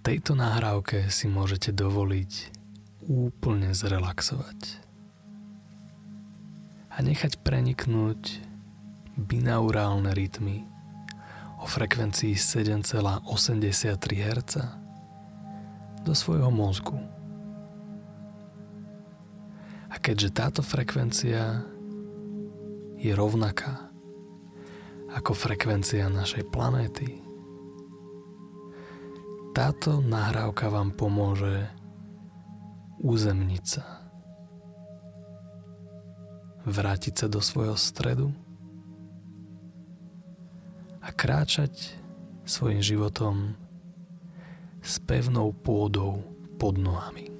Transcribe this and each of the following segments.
tejto nahrávke si môžete dovoliť úplne zrelaxovať a nechať preniknúť binaurálne rytmy o frekvencii 7,83 Hz do svojho mozgu. A keďže táto frekvencia je rovnaká ako frekvencia našej planéty, táto nahrávka vám pomôže uzemniť sa, vrátiť sa do svojho stredu a kráčať svojim životom s pevnou pôdou pod nohami.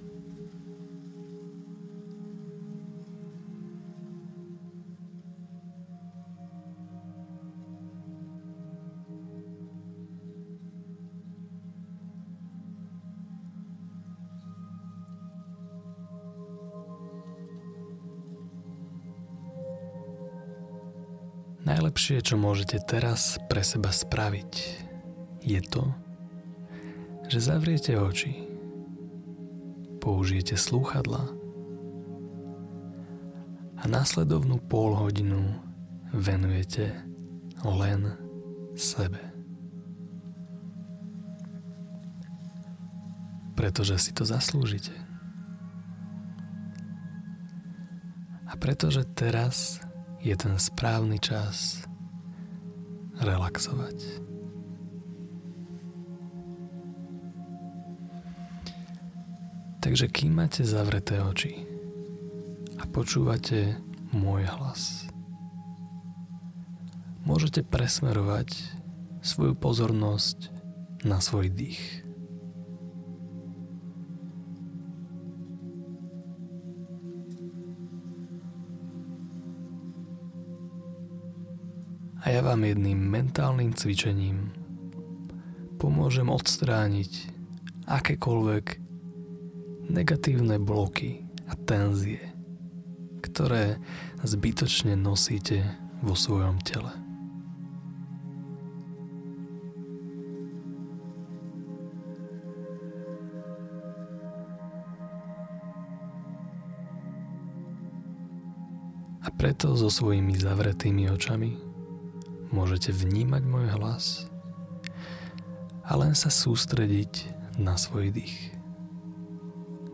Najlepšie, čo môžete teraz pre seba spraviť, je to, že zavriete oči, použijete slúchadla a následovnú pol hodinu venujete len sebe. Pretože si to zaslúžite. A pretože teraz je ten správny čas relaxovať. Takže kým máte zavreté oči a počúvate môj hlas, môžete presmerovať svoju pozornosť na svoj dých. Vám jedným mentálnym cvičením pomôžem odstrániť akékoľvek negatívne bloky a tenzie, ktoré zbytočne nosíte vo svojom tele. A preto so svojimi zavretými očami môžete vnímať môj hlas a len sa sústrediť na svoj dých,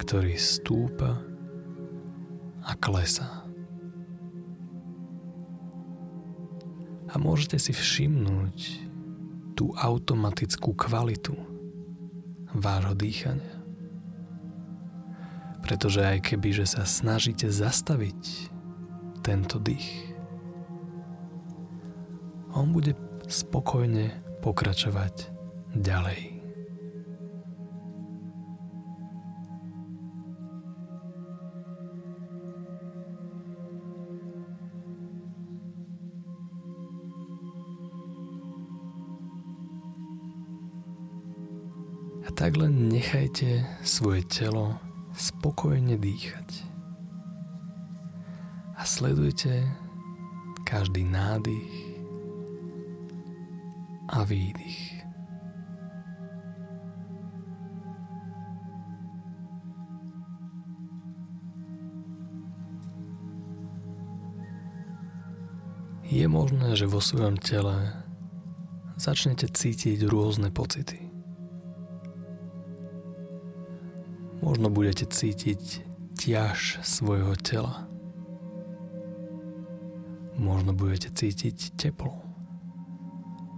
ktorý stúpa a klesá. A môžete si všimnúť tú automatickú kvalitu vášho dýchania. Pretože aj keby, že sa snažíte zastaviť tento dých, on bude spokojne pokračovať ďalej. A tak len nechajte svoje telo spokojne dýchať. A sledujte každý nádych a výdych. Je možné, že vo svojom tele začnete cítiť rôzne pocity. Možno budete cítiť ťaž svojho tela. Možno budete cítiť teplo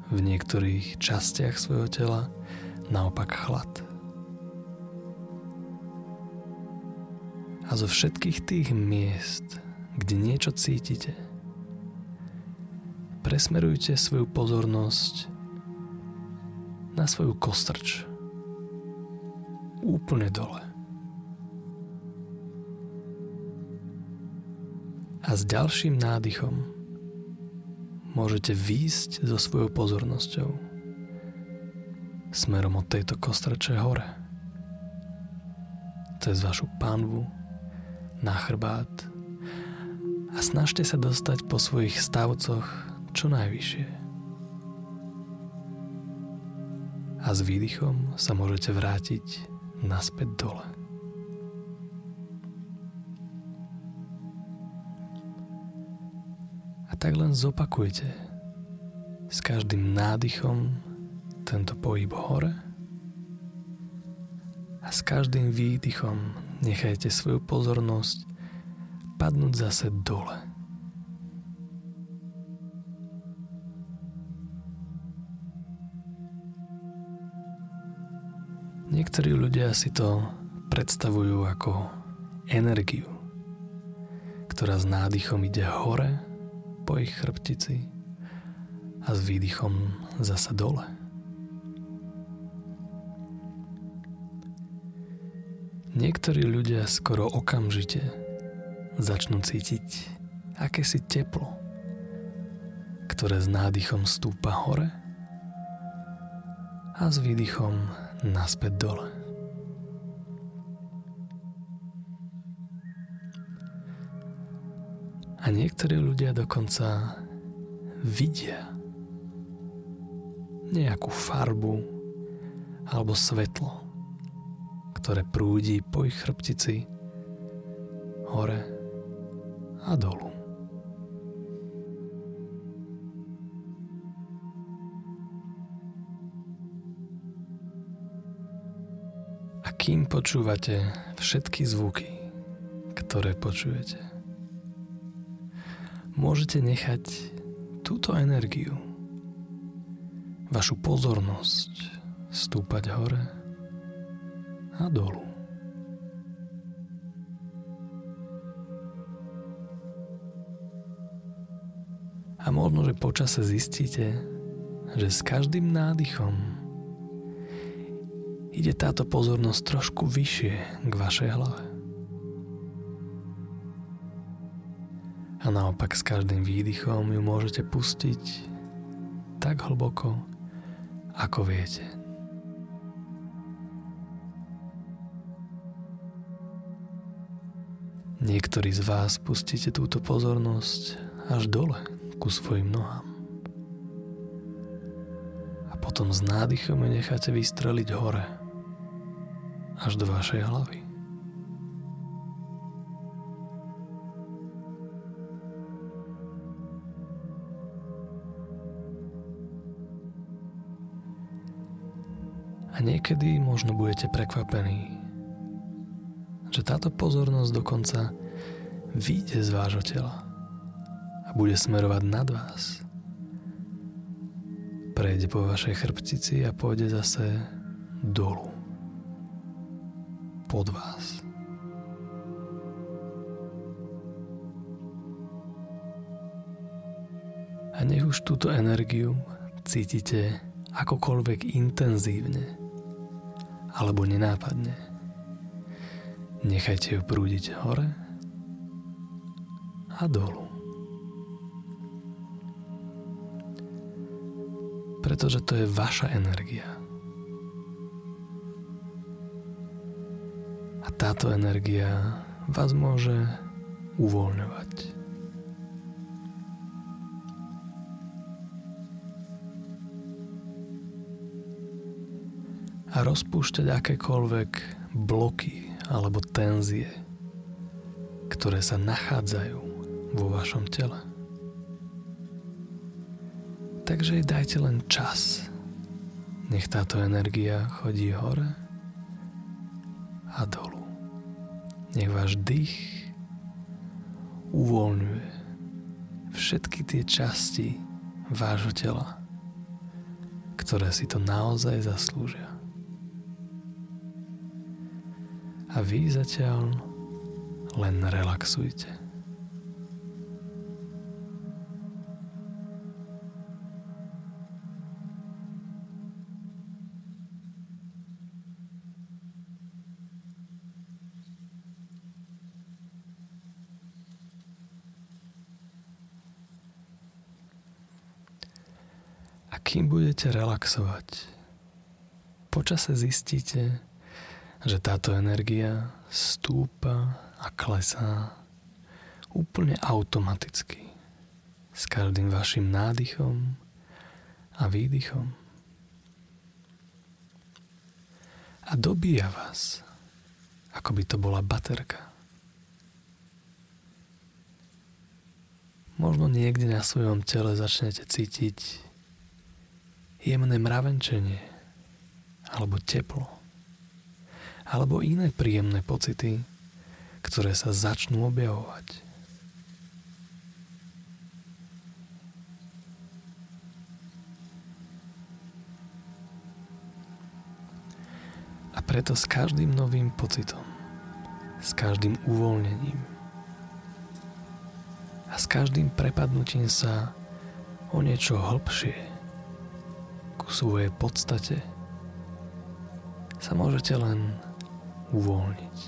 v niektorých častiach svojho tela naopak chlad. A zo všetkých tých miest, kde niečo cítite, presmerujte svoju pozornosť na svoju kostrč. Úplne dole. A s ďalším nádychom môžete výjsť so svojou pozornosťou smerom od tejto kostrče hore. Cez vašu panvu, na chrbát a snažte sa dostať po svojich stavcoch čo najvyššie. A s výdychom sa môžete vrátiť naspäť dole. Tak len zopakujte s každým nádychom tento pohyb hore a s každým výdychom nechajte svoju pozornosť padnúť zase dole. Niektorí ľudia si to predstavujú ako energiu, ktorá s nádychom ide hore po ich chrbtici a s výdychom zasa dole. Niektorí ľudia skoro okamžite začnú cítiť akési teplo, ktoré s nádychom stúpa hore a s výdychom naspäť dole. A niektorí ľudia dokonca vidia nejakú farbu alebo svetlo, ktoré prúdi po ich chrbtici hore a dolu. kým počúvate všetky zvuky, ktoré počujete. Môžete nechať túto energiu, vašu pozornosť stúpať hore a dolu. A možno, že počase zistíte, že s každým nádychom ide táto pozornosť trošku vyššie k vašej hlave. A naopak s každým výdychom ju môžete pustiť tak hlboko, ako viete. Niektorí z vás pustíte túto pozornosť až dole ku svojim nohám. A potom s nádychom ju necháte vystreliť hore – až do vašej hlavy. A niekedy možno budete prekvapení, že táto pozornosť dokonca vyjde z vášho tela a bude smerovať nad vás. Prejde po vašej chrbtici a pôjde zase dolu pod vás. A nech už túto energiu cítite akokoľvek intenzívne alebo nenápadne. Nechajte ju prúdiť hore a dolu. Pretože to je vaša energia. táto energia vás môže uvoľňovať. A rozpúšťať akékoľvek bloky alebo tenzie, ktoré sa nachádzajú vo vašom tele. Takže dajte len čas. Nech táto energia chodí hore a dolu. Nech váš dých uvoľňuje všetky tie časti vášho tela, ktoré si to naozaj zaslúžia. A vy zatiaľ len relaxujte. kým budete relaxovať, počase zistíte, že táto energia stúpa a klesá úplne automaticky s každým vašim nádychom a výdychom. a dobíja vás, ako by to bola baterka. Možno niekde na svojom tele začnete cítiť jemné mravenčenie alebo teplo alebo iné príjemné pocity, ktoré sa začnú objavovať. A preto s každým novým pocitom, s každým uvoľnením a s každým prepadnutím sa o niečo hlbšie ku svojej podstate sa môžete len uvoľniť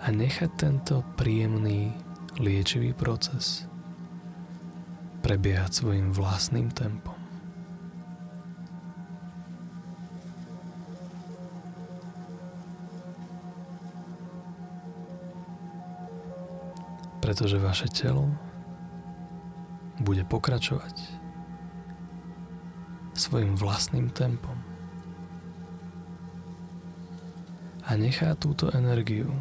a nechať tento príjemný liečivý proces prebiehať svojim vlastným tempom. pretože vaše telo bude pokračovať svojim vlastným tempom a nechá túto energiu,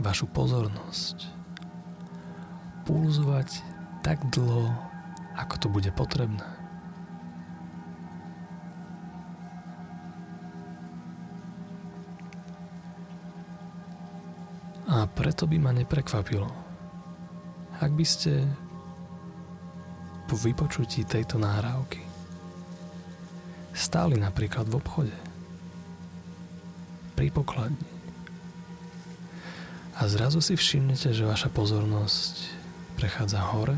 vašu pozornosť pulzovať tak dlho, ako to bude potrebné. A preto by ma neprekvapilo, ak by ste po vypočutí tejto náhrávky stáli napríklad v obchode, pri pokladni. A zrazu si všimnete, že vaša pozornosť prechádza hore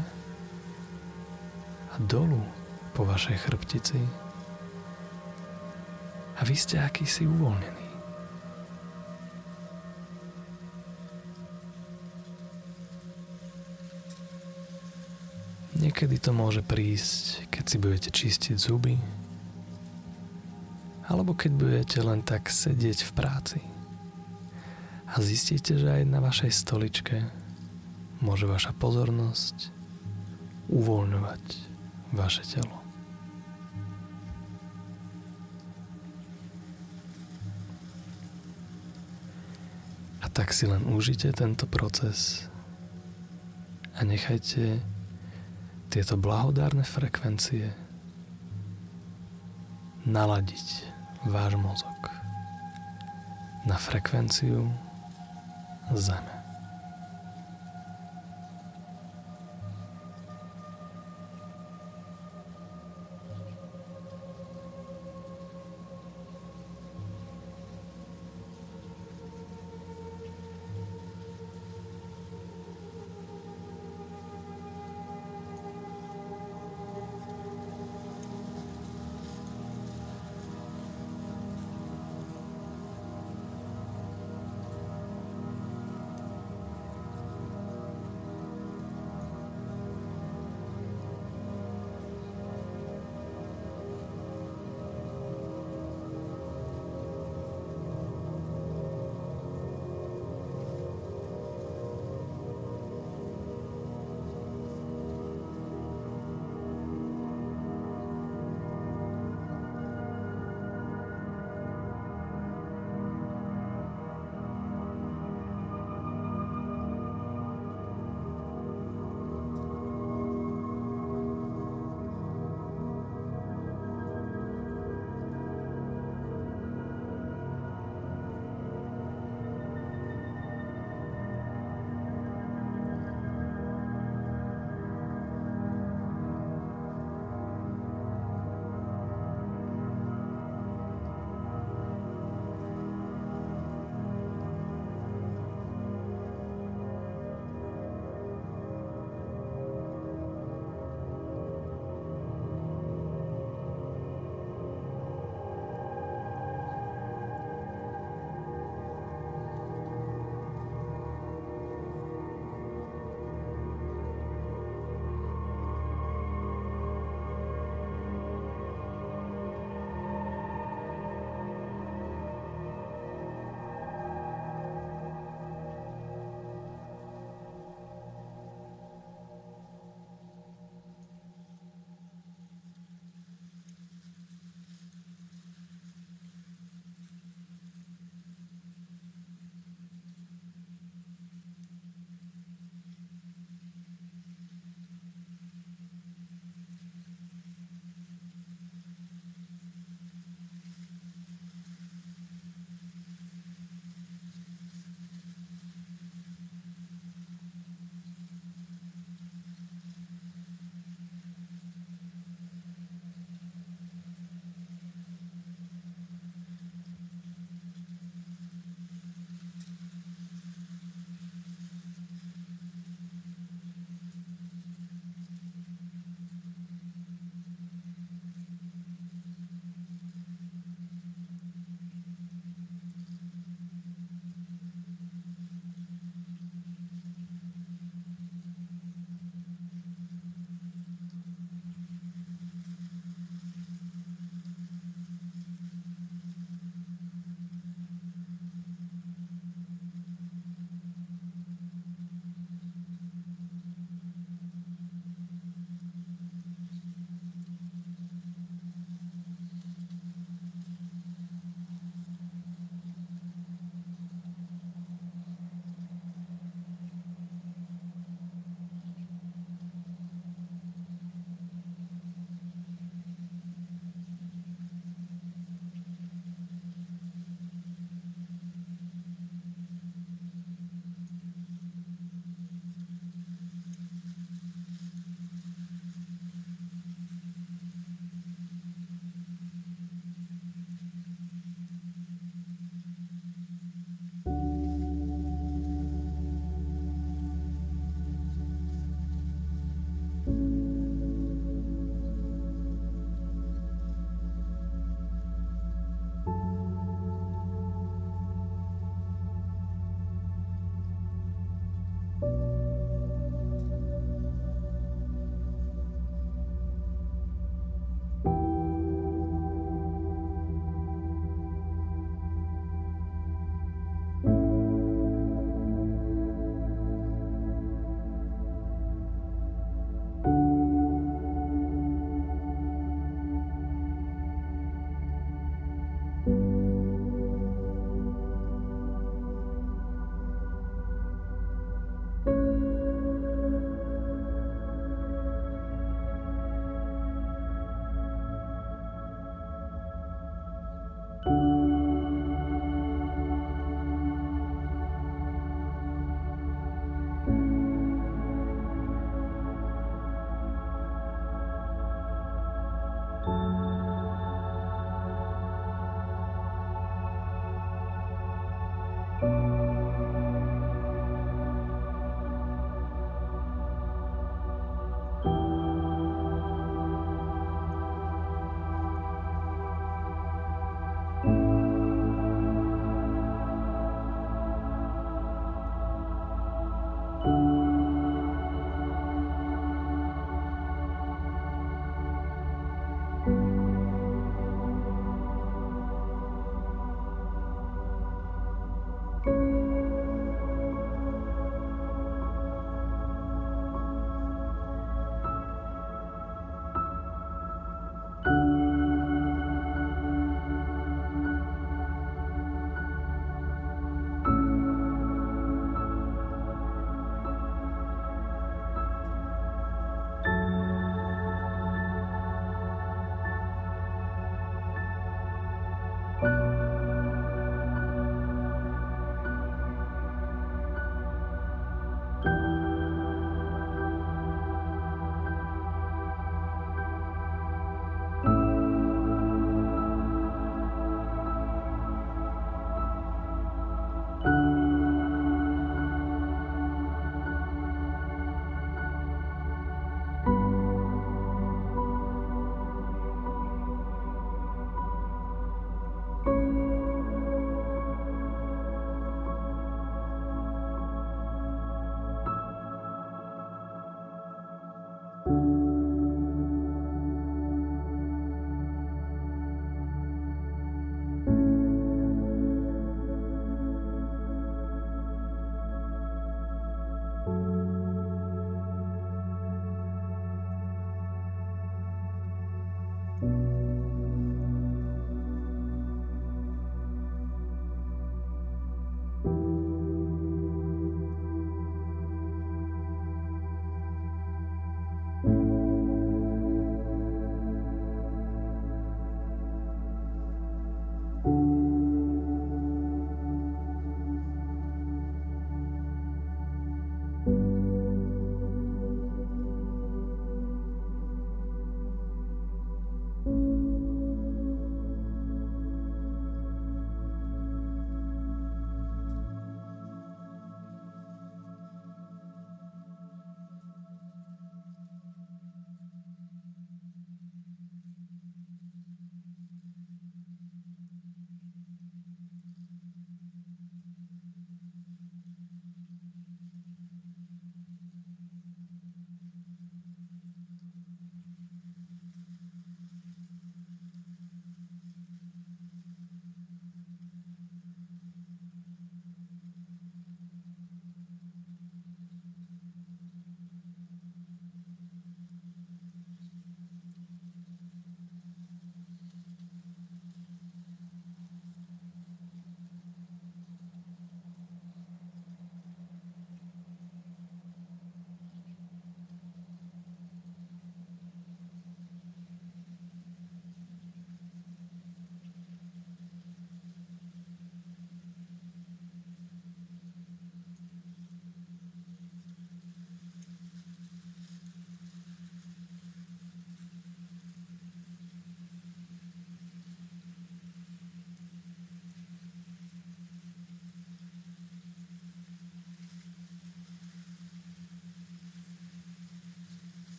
a dolu po vašej chrbtici. A vy ste akýsi uvoľnený. Niekedy to môže prísť, keď si budete čistiť zuby, alebo keď budete len tak sedieť v práci a zistíte, že aj na vašej stoličke môže vaša pozornosť uvoľňovať vaše telo. A tak si len užite tento proces a nechajte tieto blahodárne frekvencie naladiť váš mozog na frekvenciu Zeme.